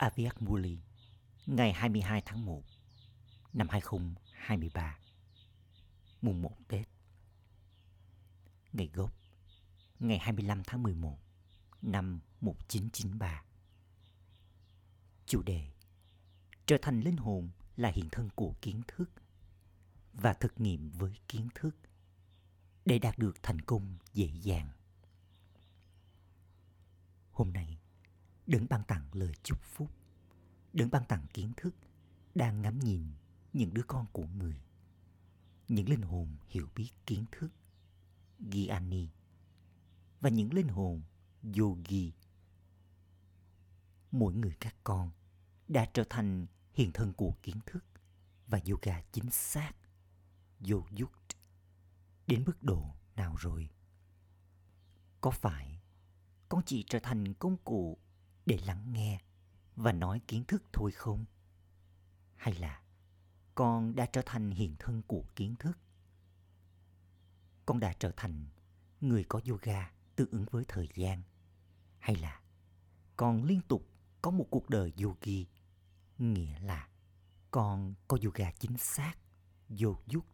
Aviak Muli, ngày 22 tháng 1 năm 2023 mùng 1 Tết. Ngày gốc, ngày 25 tháng 11 năm 1993 chủ đề, trở thành linh hồn là hiện thân của kiến thức và thực nghiệm với kiến thức để đạt được thành công dễ dàng. Hôm nay đừng ban tặng lời chúc phúc đừng ban tặng kiến thức đang ngắm nhìn những đứa con của người những linh hồn hiểu biết kiến thức Giani và những linh hồn Yogi. Mỗi người các con đã trở thành hiện thân của kiến thức và yoga chính xác, Yogyut, đến mức độ nào rồi? Có phải con chỉ trở thành công cụ để lắng nghe và nói kiến thức thôi không? Hay là con đã trở thành hiện thân của kiến thức? Con đã trở thành người có yoga tương ứng với thời gian? Hay là con liên tục có một cuộc đời yogi, nghĩa là con có yoga chính xác, yogyut,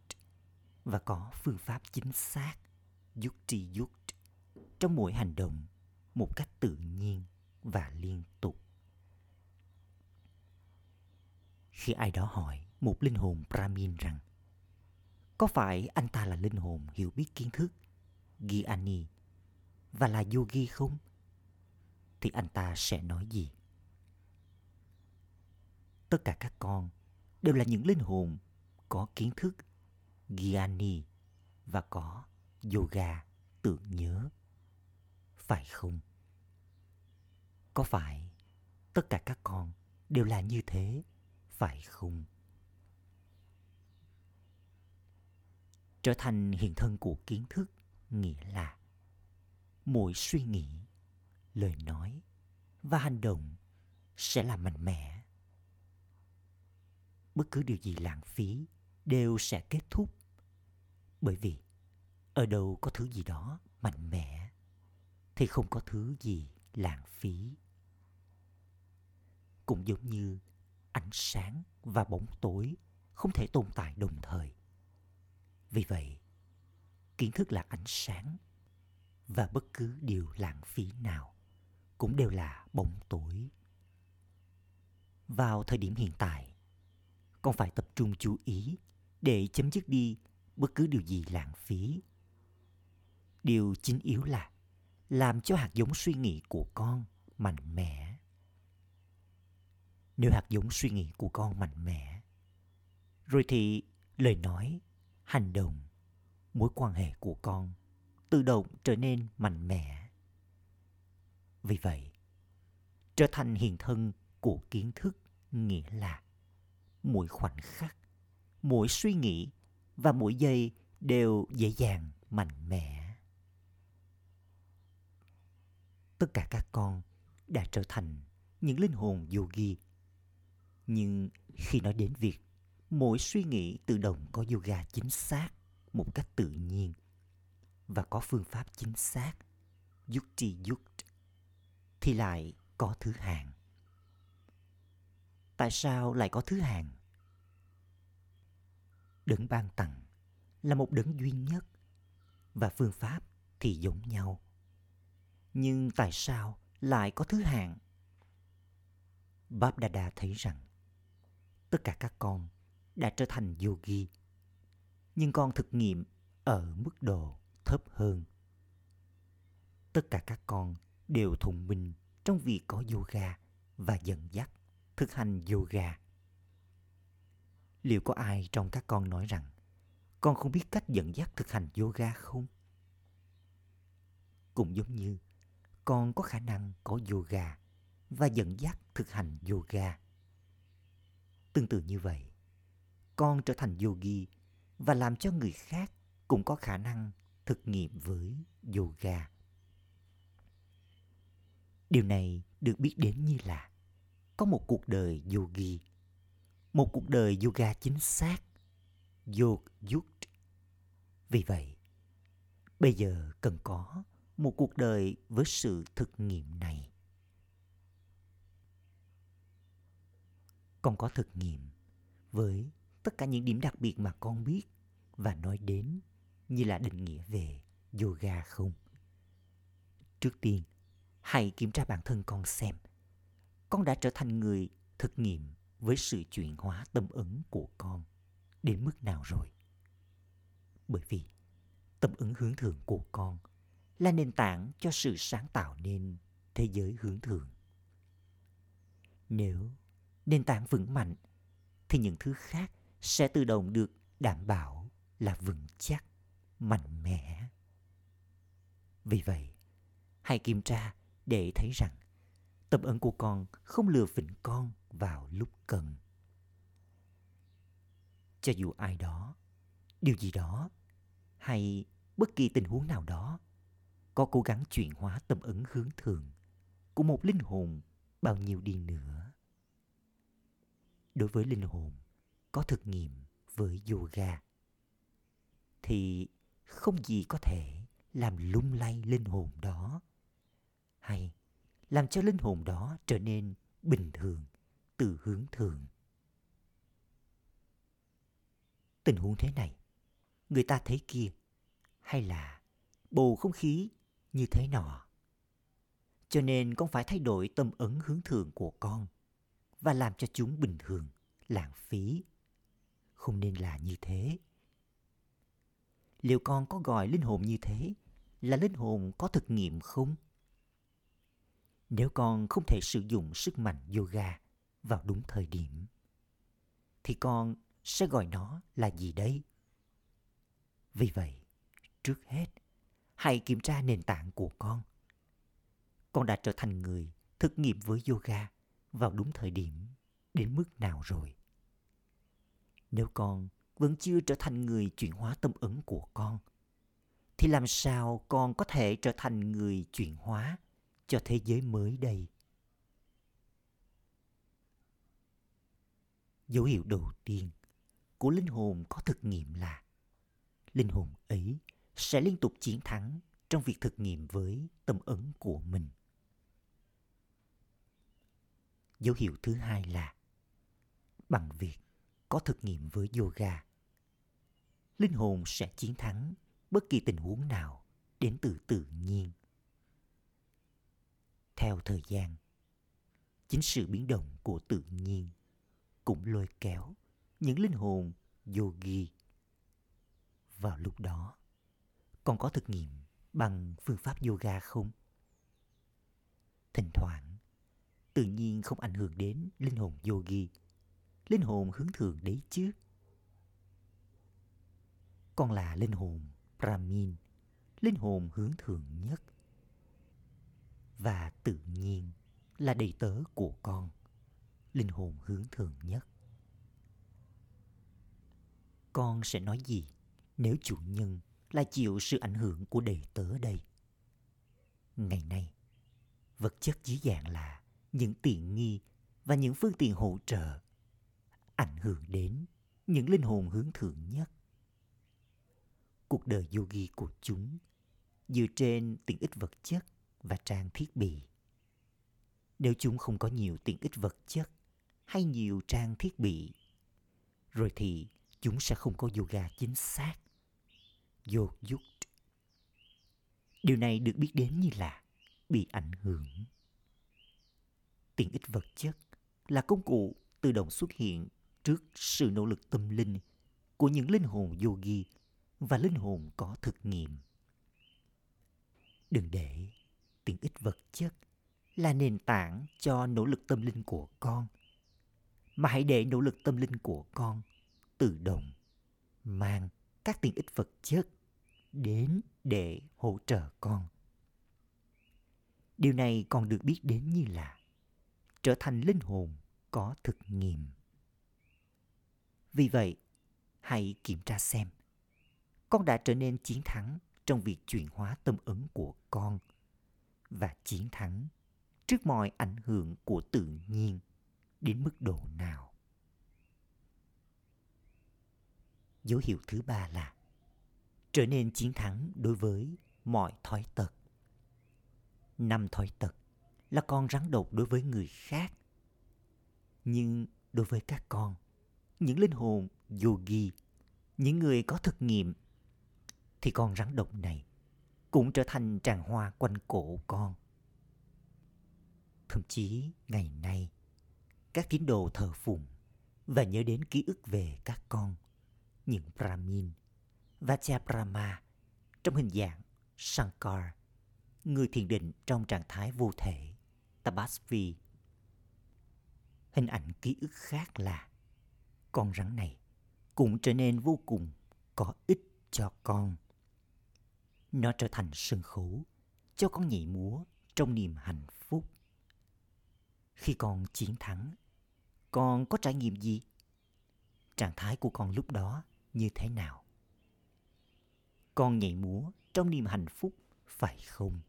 và có phương pháp chính xác, yukti yut, trong mỗi hành động một cách tự nhiên và liên tục. Khi ai đó hỏi một linh hồn Brahmin rằng, có phải anh ta là linh hồn hiểu biết kiến thức, Gyani, và là yogi không? Thì anh ta sẽ nói gì? Tất cả các con đều là những linh hồn có kiến thức, Gyani, và có yoga tưởng nhớ. Phải không? Có phải tất cả các con đều là như thế, phải không? Trở thành hiện thân của kiến thức nghĩa là mỗi suy nghĩ, lời nói và hành động sẽ là mạnh mẽ. Bất cứ điều gì lãng phí đều sẽ kết thúc. Bởi vì ở đâu có thứ gì đó mạnh mẽ thì không có thứ gì lãng phí cũng giống như ánh sáng và bóng tối không thể tồn tại đồng thời. Vì vậy, kiến thức là ánh sáng và bất cứ điều lãng phí nào cũng đều là bóng tối. Vào thời điểm hiện tại, con phải tập trung chú ý để chấm dứt đi bất cứ điều gì lãng phí. Điều chính yếu là làm cho hạt giống suy nghĩ của con mạnh mẽ nếu hạt giống suy nghĩ của con mạnh mẽ. Rồi thì lời nói, hành động, mối quan hệ của con tự động trở nên mạnh mẽ. Vì vậy, trở thành hiện thân của kiến thức, nghĩa là mỗi khoảnh khắc, mỗi suy nghĩ và mỗi giây đều dễ dàng, mạnh mẽ. Tất cả các con đã trở thành những linh hồn yogi nhưng khi nói đến việc mỗi suy nghĩ tự động có yoga chính xác một cách tự nhiên và có phương pháp chính xác yukti yuk thì lại có thứ hạng. Tại sao lại có thứ hạng? Đấng ban tặng là một đấng duy nhất và phương pháp thì giống nhau. Nhưng tại sao lại có thứ hạng? Bab Dada thấy rằng tất cả các con đã trở thành yogi, nhưng con thực nghiệm ở mức độ thấp hơn. Tất cả các con đều thông minh trong việc có yoga và dẫn dắt thực hành yoga. Liệu có ai trong các con nói rằng con không biết cách dẫn dắt thực hành yoga không? Cũng giống như con có khả năng có yoga và dẫn dắt thực hành yoga tương tự như vậy con trở thành yogi và làm cho người khác cũng có khả năng thực nghiệm với yoga. Điều này được biết đến như là có một cuộc đời yogi, một cuộc đời yoga chính xác, yog yut. Vì vậy, bây giờ cần có một cuộc đời với sự thực nghiệm này. Con có thực nghiệm với tất cả những điểm đặc biệt mà con biết và nói đến như là định nghĩa về yoga không? Trước tiên, hãy kiểm tra bản thân con xem. Con đã trở thành người thực nghiệm với sự chuyển hóa tâm ứng của con đến mức nào rồi? Bởi vì tâm ứng hướng thượng của con là nền tảng cho sự sáng tạo nên thế giới hướng thượng. Nếu nền tảng vững mạnh thì những thứ khác sẽ tự động được đảm bảo là vững chắc, mạnh mẽ. Vì vậy, hãy kiểm tra để thấy rằng tâm ấn của con không lừa phỉnh con vào lúc cần. Cho dù ai đó, điều gì đó hay bất kỳ tình huống nào đó có cố gắng chuyển hóa tâm ấn hướng thường của một linh hồn bao nhiêu đi nữa. Đối với linh hồn có thực nghiệm với yoga thì không gì có thể làm lung lay linh hồn đó hay làm cho linh hồn đó trở nên bình thường từ hướng thường. Tình huống thế này, người ta thấy kia, hay là bầu không khí như thế nọ. Cho nên con phải thay đổi tâm ấn hướng thường của con và làm cho chúng bình thường, lãng phí. Không nên là như thế. Liệu con có gọi linh hồn như thế là linh hồn có thực nghiệm không? Nếu con không thể sử dụng sức mạnh yoga vào đúng thời điểm, thì con sẽ gọi nó là gì đấy? Vì vậy, trước hết, hãy kiểm tra nền tảng của con. Con đã trở thành người thực nghiệm với yoga vào đúng thời điểm đến mức nào rồi? Nếu con vẫn chưa trở thành người chuyển hóa tâm ấn của con, thì làm sao con có thể trở thành người chuyển hóa cho thế giới mới đây? Dấu hiệu đầu tiên của linh hồn có thực nghiệm là linh hồn ấy sẽ liên tục chiến thắng trong việc thực nghiệm với tâm ấn của mình. Dấu hiệu thứ hai là bằng việc có thực nghiệm với yoga, linh hồn sẽ chiến thắng bất kỳ tình huống nào đến từ tự nhiên. Theo thời gian, chính sự biến động của tự nhiên cũng lôi kéo những linh hồn yogi. Vào lúc đó, còn có thực nghiệm bằng phương pháp yoga không? Thỉnh thoảng, tự nhiên không ảnh hưởng đến linh hồn yogi, linh hồn hướng thượng đấy chứ. Con là linh hồn Brahmin, linh hồn hướng thượng nhất. Và tự nhiên là đầy tớ của con, linh hồn hướng thượng nhất. Con sẽ nói gì nếu chủ nhân là chịu sự ảnh hưởng của đầy tớ đây? Ngày nay, vật chất dưới dạng là những tiện nghi và những phương tiện hỗ trợ ảnh hưởng đến những linh hồn hướng thượng nhất. Cuộc đời yogi của chúng dựa trên tiện ích vật chất và trang thiết bị. Nếu chúng không có nhiều tiện ích vật chất hay nhiều trang thiết bị, rồi thì chúng sẽ không có yoga chính xác. Yogyut. Điều này được biết đến như là bị ảnh hưởng. Tiện ích vật chất là công cụ tự động xuất hiện trước sự nỗ lực tâm linh của những linh hồn yogi và linh hồn có thực nghiệm. Đừng để tiện ích vật chất là nền tảng cho nỗ lực tâm linh của con, mà hãy để nỗ lực tâm linh của con tự động mang các tiện ích vật chất đến để hỗ trợ con. Điều này còn được biết đến như là trở thành linh hồn có thực nghiệm. Vì vậy, hãy kiểm tra xem con đã trở nên chiến thắng trong việc chuyển hóa tâm ứng của con và chiến thắng trước mọi ảnh hưởng của tự nhiên đến mức độ nào. Dấu hiệu thứ ba là trở nên chiến thắng đối với mọi thói tật. Năm thói tật là con rắn độc đối với người khác. Nhưng đối với các con, những linh hồn yogi, những người có thực nghiệm, thì con rắn độc này cũng trở thành tràng hoa quanh cổ con. Thậm chí ngày nay, các tín đồ thờ phụng và nhớ đến ký ức về các con, những Brahmin và cha Brahma trong hình dạng Shankar, người thiền định trong trạng thái vô thể, Tabasvi. Hình ảnh ký ức khác là con rắn này cũng trở nên vô cùng có ích cho con. Nó trở thành sân khấu cho con nhảy múa trong niềm hạnh phúc. Khi con chiến thắng, con có trải nghiệm gì? Trạng thái của con lúc đó như thế nào? Con nhảy múa trong niềm hạnh phúc phải không?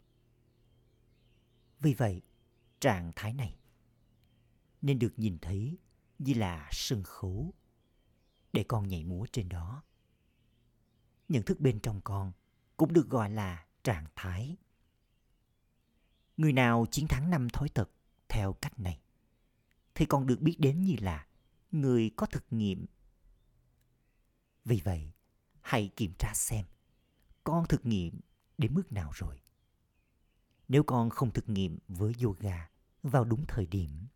Vì vậy, trạng thái này nên được nhìn thấy như là sân khấu để con nhảy múa trên đó. Nhận thức bên trong con cũng được gọi là trạng thái. Người nào chiến thắng năm thói tật theo cách này thì còn được biết đến như là người có thực nghiệm. Vì vậy, hãy kiểm tra xem con thực nghiệm đến mức nào rồi. Nếu con không thực nghiệm với yoga vào đúng thời điểm,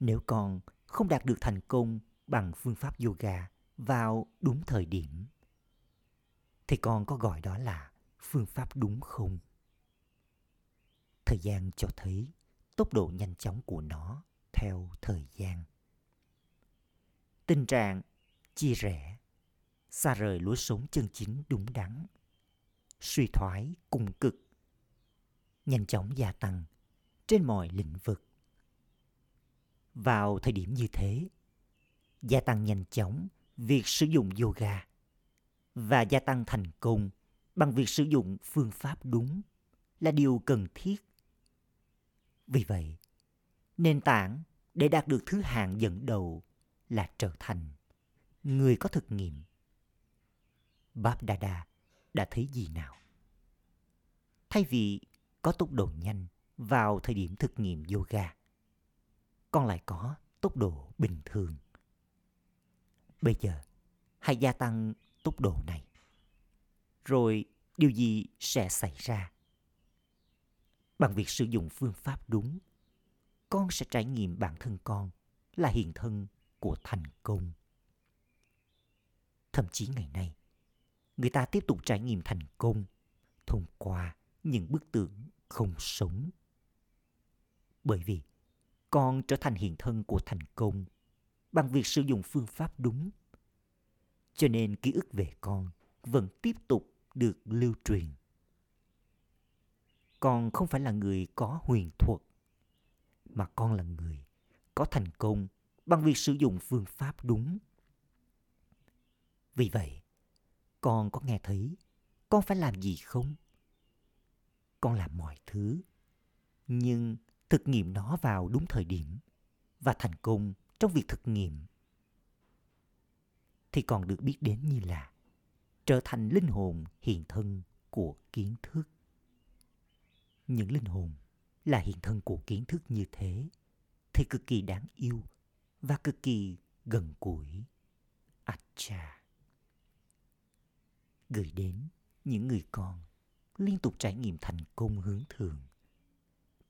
nếu con không đạt được thành công bằng phương pháp yoga vào đúng thời điểm, thì con có gọi đó là phương pháp đúng không? Thời gian cho thấy tốc độ nhanh chóng của nó theo thời gian. Tình trạng chia rẽ, xa rời lối sống chân chính đúng đắn, suy thoái cùng cực, nhanh chóng gia tăng trên mọi lĩnh vực. Vào thời điểm như thế, gia tăng nhanh chóng việc sử dụng yoga và gia tăng thành công bằng việc sử dụng phương pháp đúng là điều cần thiết. Vì vậy, nền tảng để đạt được thứ hạng dẫn đầu là trở thành người có thực nghiệm. Bab Dada đã thấy gì nào? Thay vì có tốc độ nhanh vào thời điểm thực nghiệm yoga, con lại có tốc độ bình thường. Bây giờ, hãy gia tăng tốc độ này. Rồi điều gì sẽ xảy ra? Bằng việc sử dụng phương pháp đúng, con sẽ trải nghiệm bản thân con là hiện thân của thành công. Thậm chí ngày nay, người ta tiếp tục trải nghiệm thành công thông qua những bức tượng không sống. Bởi vì con trở thành hiện thân của thành công bằng việc sử dụng phương pháp đúng cho nên ký ức về con vẫn tiếp tục được lưu truyền. Con không phải là người có huyền thuật, mà con là người có thành công bằng việc sử dụng phương pháp đúng. Vì vậy, con có nghe thấy con phải làm gì không? Con làm mọi thứ, nhưng thực nghiệm nó vào đúng thời điểm và thành công trong việc thực nghiệm thì còn được biết đến như là trở thành linh hồn hiện thân của kiến thức. Những linh hồn là hiện thân của kiến thức như thế thì cực kỳ đáng yêu và cực kỳ gần gũi. Acha. Gửi đến những người con liên tục trải nghiệm thành công hướng thượng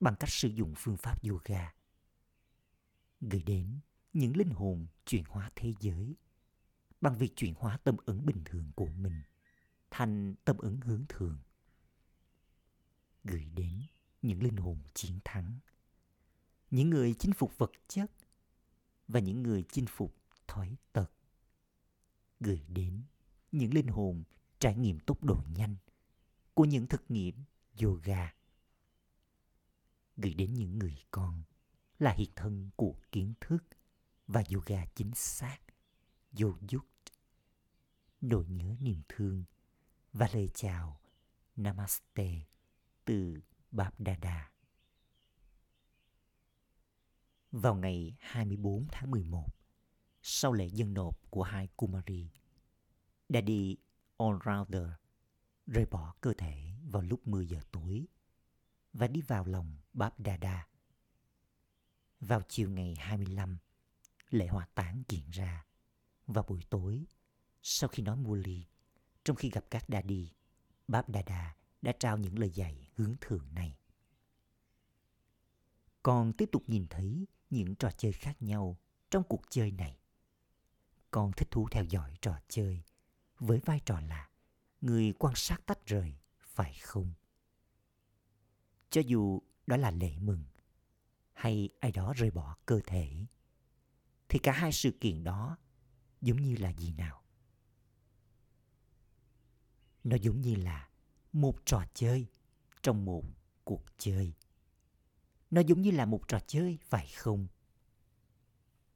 bằng cách sử dụng phương pháp yoga. Gửi đến những linh hồn chuyển hóa thế giới bằng việc chuyển hóa tâm ứng bình thường của mình thành tâm ứng hướng thượng Gửi đến những linh hồn chiến thắng, những người chinh phục vật chất và những người chinh phục thói tật. Gửi đến những linh hồn trải nghiệm tốc độ nhanh của những thực nghiệm yoga. Gửi đến những người con là hiện thân của kiến thức và yoga chính xác, vô dúc nỗi nhớ niềm thương và lời chào Namaste từ Báp Dada. Vào ngày 24 tháng 11, sau lễ dân nộp của hai Kumari, Daddy Allrounder rời bỏ cơ thể vào lúc 10 giờ tối và đi vào lòng Báp Đa Đa. Vào chiều ngày 25 lễ hòa táng diễn ra. Vào buổi tối, sau khi nói mua ly, trong khi gặp các đa đi, Báp Đa Đa đã trao những lời dạy hướng thượng này. Con tiếp tục nhìn thấy những trò chơi khác nhau trong cuộc chơi này. Con thích thú theo dõi trò chơi với vai trò là người quan sát tách rời, phải không? Cho dù đó là lễ mừng hay ai đó rời bỏ cơ thể, thì cả hai sự kiện đó giống như là gì nào? Nó giống như là một trò chơi trong một cuộc chơi. Nó giống như là một trò chơi phải không?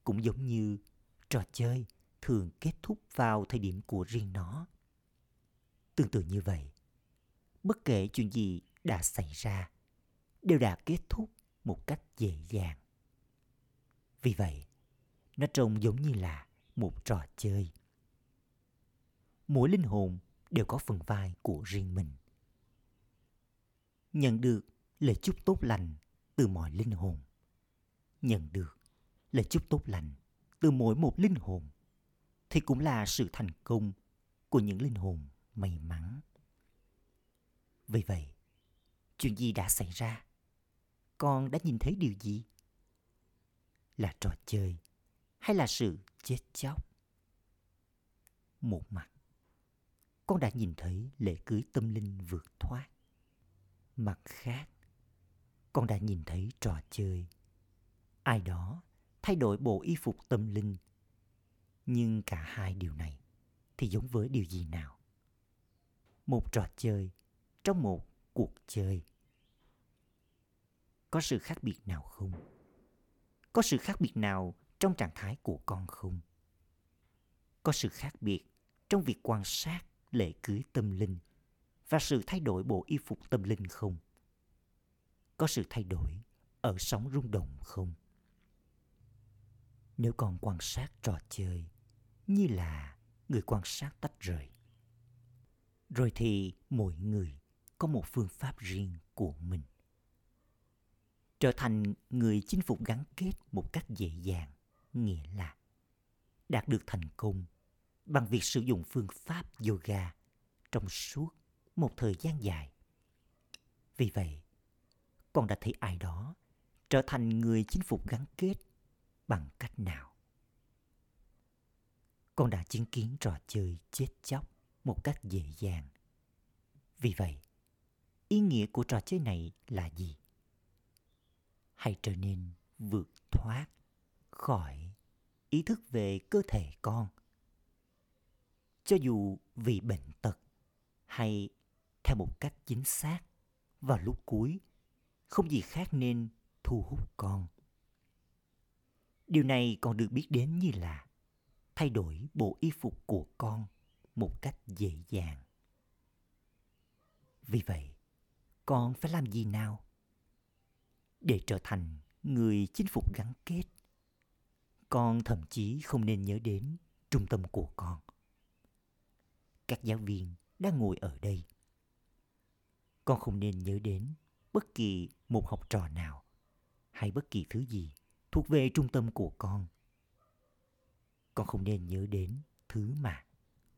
Cũng giống như trò chơi thường kết thúc vào thời điểm của riêng nó. Tương tự như vậy, bất kể chuyện gì đã xảy ra, đều đã kết thúc một cách dễ dàng. Vì vậy, nó trông giống như là một trò chơi. Mỗi linh hồn đều có phần vai của riêng mình. Nhận được lời chúc tốt lành từ mọi linh hồn. Nhận được lời chúc tốt lành từ mỗi một linh hồn thì cũng là sự thành công của những linh hồn may mắn. Vì vậy, chuyện gì đã xảy ra? Con đã nhìn thấy điều gì? Là trò chơi hay là sự chết chóc? Một mặt, con đã nhìn thấy lễ cưới tâm linh vượt thoát. Mặt khác, con đã nhìn thấy trò chơi. Ai đó thay đổi bộ y phục tâm linh. Nhưng cả hai điều này thì giống với điều gì nào? Một trò chơi trong một cuộc chơi. Có sự khác biệt nào không? Có sự khác biệt nào trong trạng thái của con không? Có sự khác biệt trong việc quan sát lễ cưới tâm linh và sự thay đổi bộ y phục tâm linh không? Có sự thay đổi ở sóng rung động không? Nếu con quan sát trò chơi như là người quan sát tách rời, rồi thì mỗi người có một phương pháp riêng của mình. Trở thành người chinh phục gắn kết một cách dễ dàng, nghĩa là đạt được thành công bằng việc sử dụng phương pháp yoga trong suốt một thời gian dài. Vì vậy, con đã thấy ai đó trở thành người chinh phục gắn kết bằng cách nào? Con đã chứng kiến trò chơi chết chóc một cách dễ dàng. Vì vậy, ý nghĩa của trò chơi này là gì? Hãy trở nên vượt thoát khỏi ý thức về cơ thể con – cho dù vì bệnh tật hay theo một cách chính xác vào lúc cuối không gì khác nên thu hút con điều này còn được biết đến như là thay đổi bộ y phục của con một cách dễ dàng vì vậy, con phải làm gì nào để trở thành người chinh phục gắn kết con thậm chí không nên nhớ đến trung tâm của con các giáo viên đang ngồi ở đây. Con không nên nhớ đến bất kỳ một học trò nào hay bất kỳ thứ gì thuộc về trung tâm của con. Con không nên nhớ đến thứ mà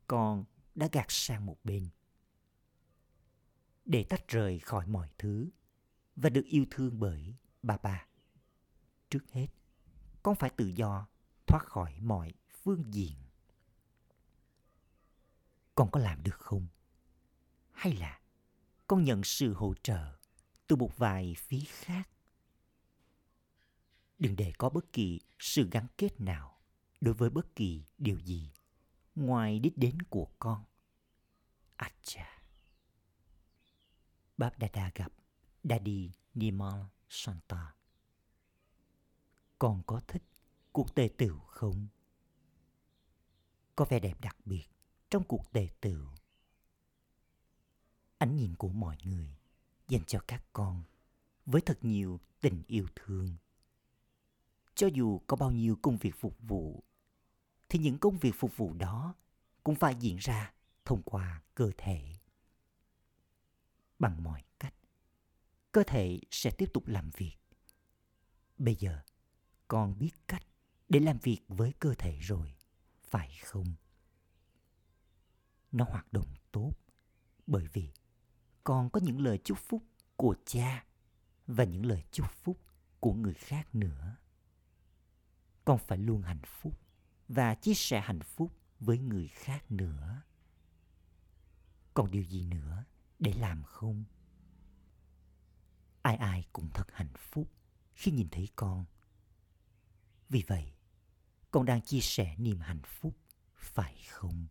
con đã gạt sang một bên. Để tách rời khỏi mọi thứ và được yêu thương bởi bà bà Trước hết, con phải tự do thoát khỏi mọi phương diện con có làm được không? Hay là con nhận sự hỗ trợ từ một vài phía khác? Đừng để có bất kỳ sự gắn kết nào đối với bất kỳ điều gì ngoài đích đến của con. Acha. Bab Dada gặp Daddy Nimal Santa. Con có thích cuộc tề tựu không? Có vẻ đẹp đặc biệt trong cuộc tề tựu. Ánh nhìn của mọi người dành cho các con với thật nhiều tình yêu thương. Cho dù có bao nhiêu công việc phục vụ, thì những công việc phục vụ đó cũng phải diễn ra thông qua cơ thể. Bằng mọi cách, cơ thể sẽ tiếp tục làm việc. Bây giờ, con biết cách để làm việc với cơ thể rồi, phải không? Nó hoạt động tốt bởi vì con có những lời chúc phúc của cha và những lời chúc phúc của người khác nữa. Con phải luôn hạnh phúc và chia sẻ hạnh phúc với người khác nữa. Còn điều gì nữa để làm không? Ai ai cũng thật hạnh phúc khi nhìn thấy con. Vì vậy, con đang chia sẻ niềm hạnh phúc, phải không?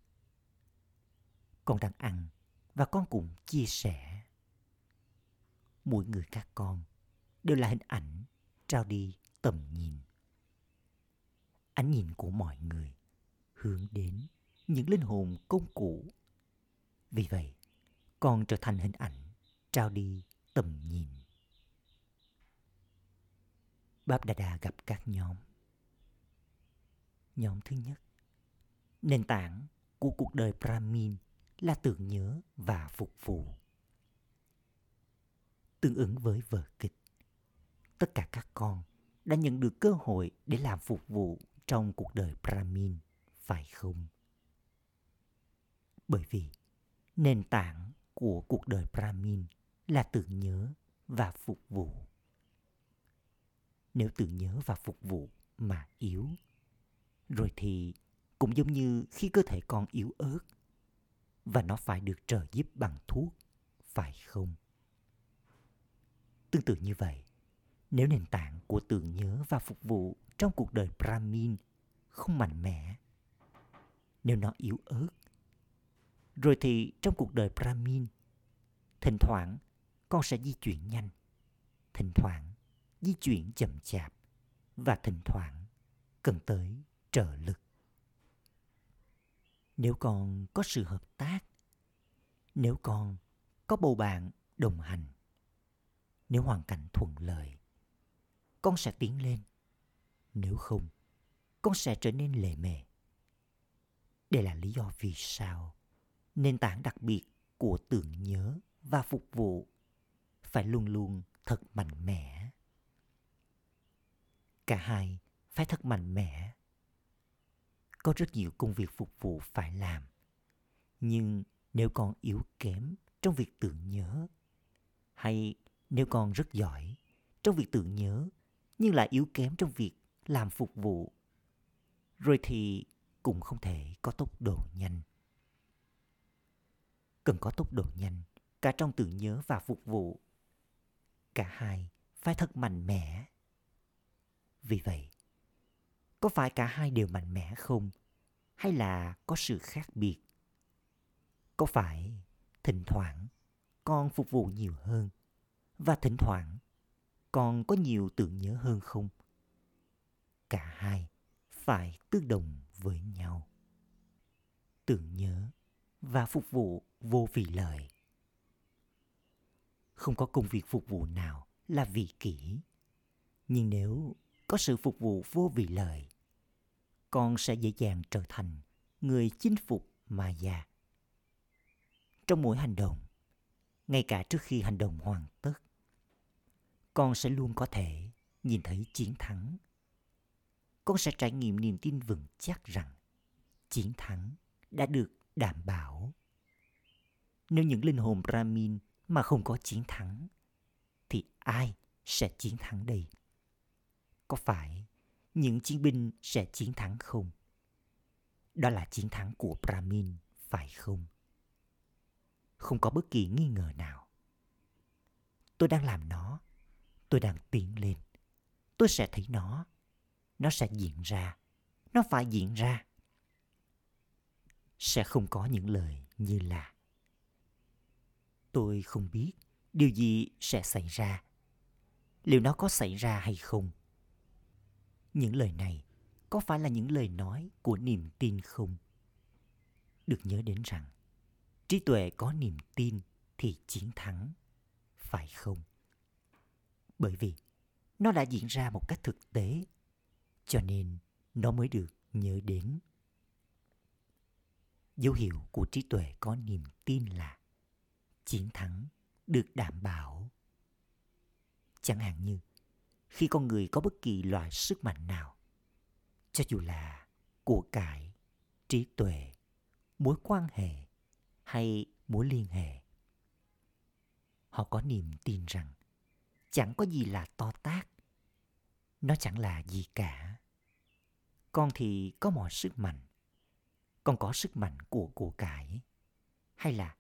Con đang ăn và con cũng chia sẻ. Mỗi người các con đều là hình ảnh trao đi tầm nhìn. Ánh nhìn của mọi người hướng đến những linh hồn công cụ. Vì vậy, con trở thành hình ảnh trao đi tầm nhìn. Báp Đà Đà gặp các nhóm. Nhóm thứ nhất, nền tảng của cuộc đời Brahmin là tưởng nhớ và phục vụ. Tương ứng với vở kịch, tất cả các con đã nhận được cơ hội để làm phục vụ trong cuộc đời Brahmin, phải không? Bởi vì nền tảng của cuộc đời Brahmin là tưởng nhớ và phục vụ. Nếu tưởng nhớ và phục vụ mà yếu, rồi thì cũng giống như khi cơ thể con yếu ớt và nó phải được trợ giúp bằng thuốc, phải không? Tương tự như vậy, nếu nền tảng của tưởng nhớ và phục vụ trong cuộc đời Brahmin không mạnh mẽ, nếu nó yếu ớt, rồi thì trong cuộc đời Brahmin, thỉnh thoảng con sẽ di chuyển nhanh, thỉnh thoảng di chuyển chậm chạp và thỉnh thoảng cần tới trợ lực. Nếu con có sự hợp tác, nếu con có bầu bạn đồng hành, nếu hoàn cảnh thuận lợi, con sẽ tiến lên. Nếu không, con sẽ trở nên lề mề. Đây là lý do vì sao nền tảng đặc biệt của tưởng nhớ và phục vụ phải luôn luôn thật mạnh mẽ. Cả hai phải thật mạnh mẽ. Có rất nhiều công việc phục vụ phải làm. Nhưng nếu con yếu kém trong việc tưởng nhớ hay nếu con rất giỏi trong việc tưởng nhớ nhưng lại yếu kém trong việc làm phục vụ. Rồi thì cũng không thể có tốc độ nhanh. Cần có tốc độ nhanh, cả trong tưởng nhớ và phục vụ. Cả hai phải thật mạnh mẽ. Vì vậy, có phải cả hai đều mạnh mẽ không? Hay là có sự khác biệt? Có phải thỉnh thoảng con phục vụ nhiều hơn? Và thỉnh thoảng con có nhiều tưởng nhớ hơn không? Cả hai phải tương đồng với nhau. Tưởng nhớ và phục vụ vô vì lợi không có công việc phục vụ nào là vị kỷ. Nhưng nếu có sự phục vụ vô vì lợi con sẽ dễ dàng trở thành người chinh phục ma già trong mỗi hành động, ngay cả trước khi hành động hoàn tất, con sẽ luôn có thể nhìn thấy chiến thắng con sẽ trải nghiệm niềm tin vững chắc rằng chiến thắng đã được đảm bảo. Nếu những linh hồn brahmin mà không có chiến thắng, thì ai sẽ chiến thắng đây? Có phải những chiến binh sẽ chiến thắng không? Đó là chiến thắng của brahmin, phải không? Không có bất kỳ nghi ngờ nào. Tôi đang làm nó, tôi đang tiến lên. Tôi sẽ thấy nó nó sẽ diễn ra. Nó phải diễn ra. Sẽ không có những lời như là, tôi không biết điều gì sẽ xảy ra. Liệu nó có xảy ra hay không? Những lời này có phải là những lời nói của niềm tin không? Được nhớ đến rằng, trí tuệ có niềm tin thì chiến thắng, phải không? Bởi vì nó đã diễn ra một cách thực tế cho nên nó mới được nhớ đến. Dấu hiệu của trí tuệ có niềm tin là chiến thắng được đảm bảo. Chẳng hạn như, khi con người có bất kỳ loại sức mạnh nào, cho dù là của cải, trí tuệ, mối quan hệ hay mối liên hệ, họ có niềm tin rằng chẳng có gì là to tát. Nó chẳng là gì cả con thì có mọi sức mạnh. Con có sức mạnh của của cải. Hay là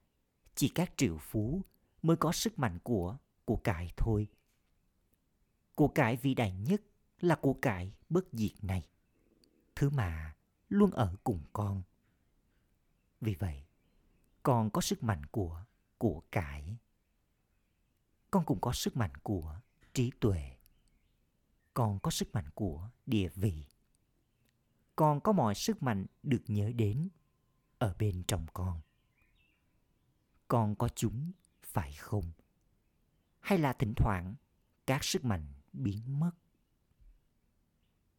chỉ các triệu phú mới có sức mạnh của của cải thôi. Của cải vĩ đại nhất là của cải bất diệt này. Thứ mà luôn ở cùng con. Vì vậy, con có sức mạnh của của cải. Con cũng có sức mạnh của trí tuệ. Con có sức mạnh của địa vị con có mọi sức mạnh được nhớ đến ở bên trong con. Con có chúng, phải không? Hay là thỉnh thoảng các sức mạnh biến mất?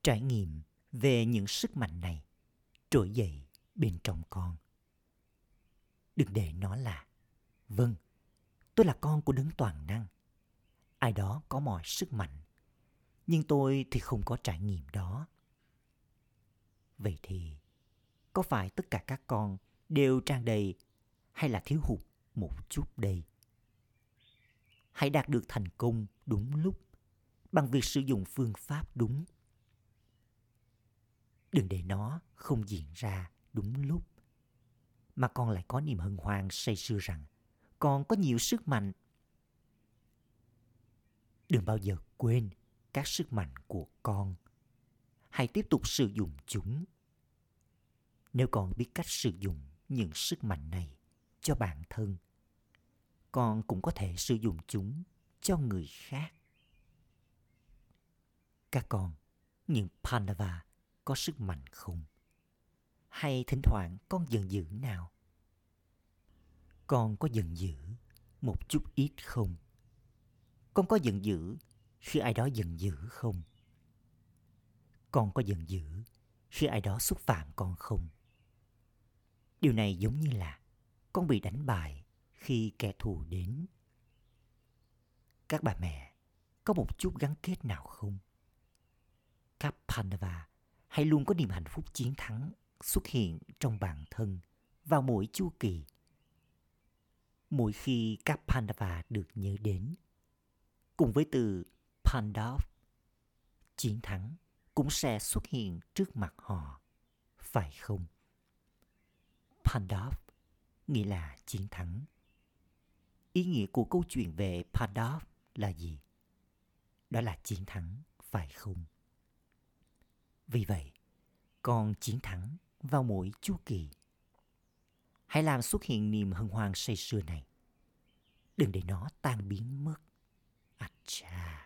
Trải nghiệm về những sức mạnh này trỗi dậy bên trong con. Đừng để nó là vâng tôi là con của đấng toàn năng. Ai đó có mọi sức mạnh, nhưng tôi thì không có trải nghiệm đó vậy thì, có phải tất cả các con đều tràn đầy hay là thiếu hụt một chút đây? Hãy đạt được thành công đúng lúc, bằng việc sử dụng phương pháp đúng. Đừng để nó không diễn ra đúng lúc, mà con lại có niềm hân hoan say sưa rằng con có nhiều sức mạnh. Đừng bao giờ quên các sức mạnh của con hãy tiếp tục sử dụng chúng. Nếu con biết cách sử dụng những sức mạnh này cho bản thân, con cũng có thể sử dụng chúng cho người khác. Các con, những pandava có sức mạnh không? Hay thỉnh thoảng con giận dữ nào? Con có giận dữ một chút ít không? Con có giận dữ khi ai đó giận dữ không? Con có giận dữ khi ai đó xúc phạm con không? Điều này giống như là con bị đánh bại khi kẻ thù đến. Các bà mẹ, có một chút gắn kết nào không? Các pandava hay luôn có niềm hạnh phúc chiến thắng xuất hiện trong bản thân vào mỗi chu kỳ. Mỗi khi các pandava được nhớ đến, cùng với từ pandav chiến thắng cũng sẽ xuất hiện trước mặt họ, phải không? Pandav nghĩa là chiến thắng. Ý nghĩa của câu chuyện về pandav là gì? Đó là chiến thắng, phải không? Vì vậy con chiến thắng vào mỗi chu kỳ. Hãy làm xuất hiện niềm hân hoan say sưa này. Đừng để nó tan biến mất. À cha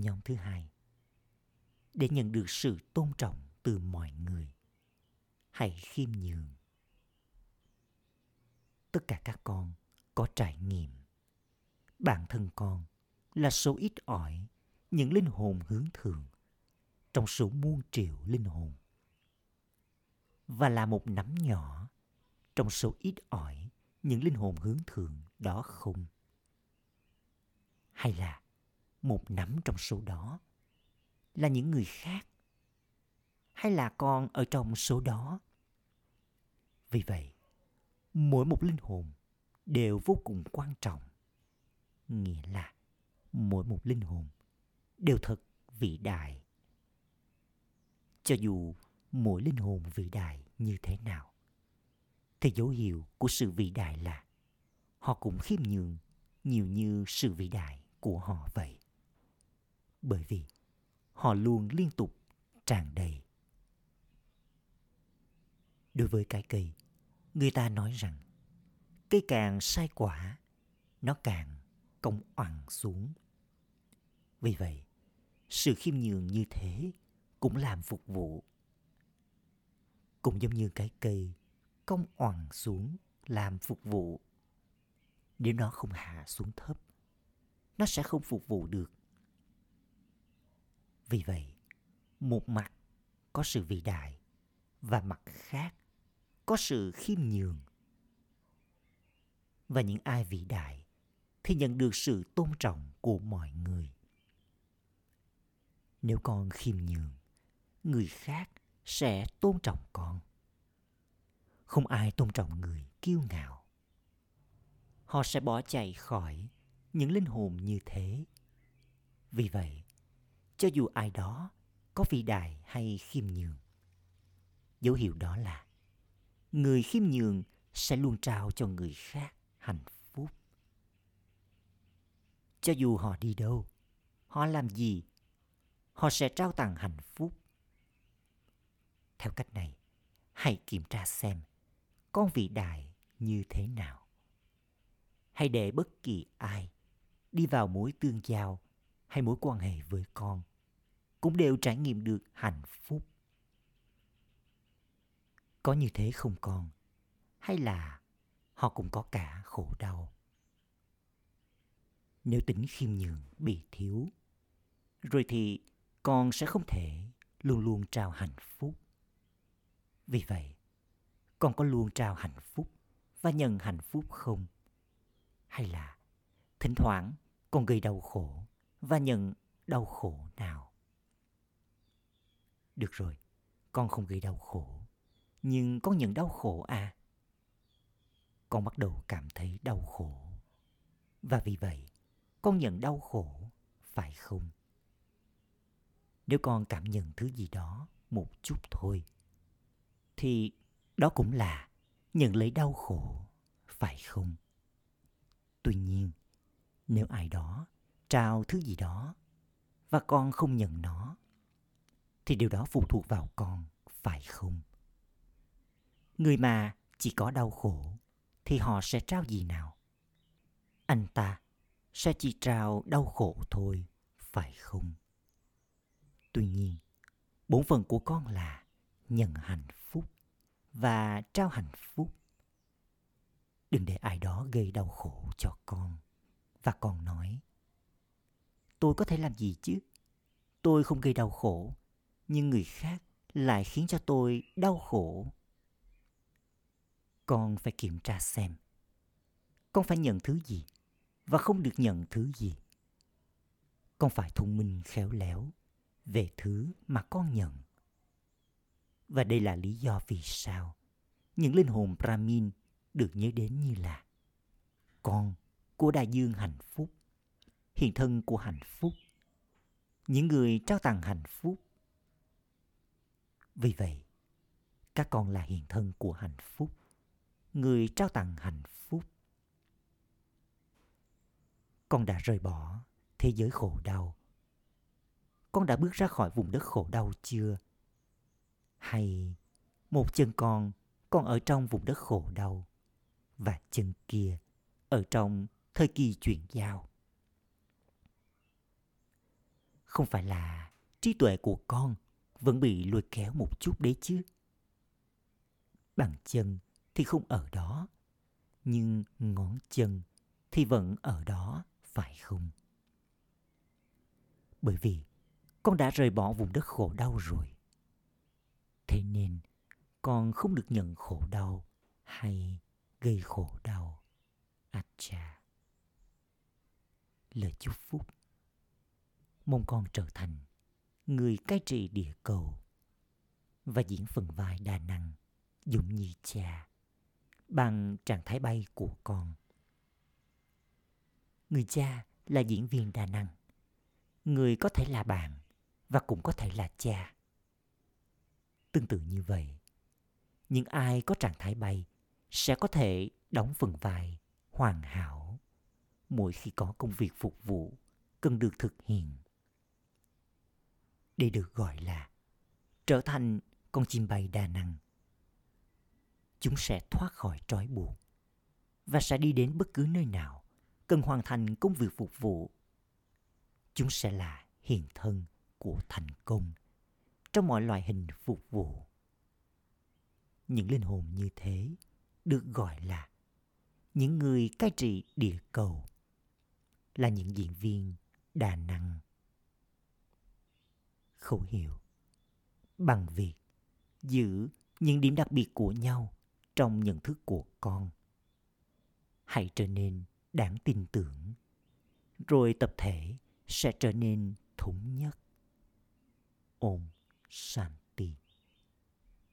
nhóm thứ hai. Để nhận được sự tôn trọng từ mọi người, hãy khiêm nhường. Tất cả các con có trải nghiệm. Bản thân con là số ít ỏi, những linh hồn hướng thượng trong số muôn triệu linh hồn. Và là một nắm nhỏ trong số ít ỏi, những linh hồn hướng thượng đó không? Hay là một nắm trong số đó? Là những người khác? Hay là con ở trong số đó? Vì vậy, mỗi một linh hồn đều vô cùng quan trọng. Nghĩa là mỗi một linh hồn đều thật vĩ đại. Cho dù mỗi linh hồn vĩ đại như thế nào, thì dấu hiệu của sự vĩ đại là họ cũng khiêm nhường nhiều như sự vĩ đại của họ vậy bởi vì họ luôn liên tục tràn đầy. Đối với cái cây, người ta nói rằng cây càng sai quả, nó càng cong oằn xuống. Vì vậy, sự khiêm nhường như thế cũng làm phục vụ. Cũng giống như cái cây cong oằn xuống làm phục vụ. Nếu nó không hạ xuống thấp, nó sẽ không phục vụ được vì vậy, một mặt có sự vĩ đại và mặt khác có sự khiêm nhường. Và những ai vĩ đại thì nhận được sự tôn trọng của mọi người. Nếu con khiêm nhường, người khác sẽ tôn trọng con. Không ai tôn trọng người kiêu ngạo. Họ sẽ bỏ chạy khỏi những linh hồn như thế. Vì vậy cho dù ai đó có vĩ đại hay khiêm nhường. Dấu hiệu đó là người khiêm nhường sẽ luôn trao cho người khác hạnh phúc. Cho dù họ đi đâu, họ làm gì, họ sẽ trao tặng hạnh phúc. Theo cách này, hãy kiểm tra xem con vĩ đại như thế nào. Hãy để bất kỳ ai đi vào mối tương giao hay mối quan hệ với con cũng đều trải nghiệm được hạnh phúc. Có như thế không con? Hay là họ cũng có cả khổ đau? Nếu tính khiêm nhường bị thiếu rồi thì con sẽ không thể luôn luôn trao hạnh phúc. Vì vậy, con có luôn trao hạnh phúc và nhận hạnh phúc không? Hay là thỉnh thoảng con gây đau khổ? Và nhận đau khổ nào? Được rồi, con không gây đau khổ, nhưng con nhận đau khổ à? Con bắt đầu cảm thấy đau khổ. Và vì vậy con nhận đau khổ, phải không? Nếu con cảm nhận thứ gì đó một chút thôi, thì đó cũng là nhận lấy đau khổ, phải không? Tuy nhiên, nếu ai đó trao thứ gì đó, và con không nhận nó, thì điều đó phụ thuộc vào con, phải không? Người mà chỉ có đau khổ, thì họ sẽ trao gì nào? Anh ta sẽ chỉ trao đau khổ thôi, phải không? Tuy nhiên, bổn phận của con là nhận hạnh phúc và trao hạnh phúc. Đừng để ai đó gây đau khổ cho con. Và con nói tôi có thể làm gì chứ? Tôi không gây đau khổ, nhưng người khác lại khiến cho tôi đau khổ. Con phải kiểm tra xem, con phải nhận thứ gì và không được nhận thứ gì. Con phải thông minh khéo léo về thứ mà con nhận. Và đây là lý do vì sao những linh hồn brahmin được nhớ đến như là, con của đại dương hạnh phúc hiện thân của hạnh phúc. Những người trao tặng hạnh phúc. Vì vậy, các con là hiện thân của hạnh phúc. Người trao tặng hạnh phúc. Con đã rời bỏ thế giới khổ đau. Con đã bước ra khỏi vùng đất khổ đau chưa? Hay một chân con còn ở trong vùng đất khổ đau và chân kia ở trong thời kỳ chuyển giao? Không phải là trí tuệ của con vẫn bị lôi kéo một chút đấy chứ? Bàn chân thì không ở đó, nhưng ngón chân thì vẫn ở đó, phải không? Bởi vì con đã rời bỏ vùng đất khổ đau rồi. Thế nên con không được nhận khổ đau hay gây khổ đau. Acha. Lời chúc phúc mong con trở thành người cai trị địa cầu. Và diễn phần vai đa năng giống như cha, bằng trạng thái bay của con. Người cha là diễn viên đa năng, người có thể là bạn và cũng có thể là cha. Tương tự như vậy, những ai có trạng thái bay sẽ có thể đóng phần vai hoàn hảo mỗi khi có công việc phục vụ cần được thực hiện để được gọi là trở thành con chim bay đa năng. Chúng sẽ thoát khỏi trói buộc và sẽ đi đến bất cứ nơi nào cần hoàn thành công việc phục vụ. Chúng sẽ là hiện thân của thành công trong mọi loại hình phục vụ. Những linh hồn như thế được gọi là những người cai trị địa cầu, là những diễn viên đa năng khẩu hiệu bằng việc giữ những điểm đặc biệt của nhau trong nhận thức của con. Hãy trở nên đáng tin tưởng, rồi tập thể sẽ trở nên thống nhất. Ôm sanh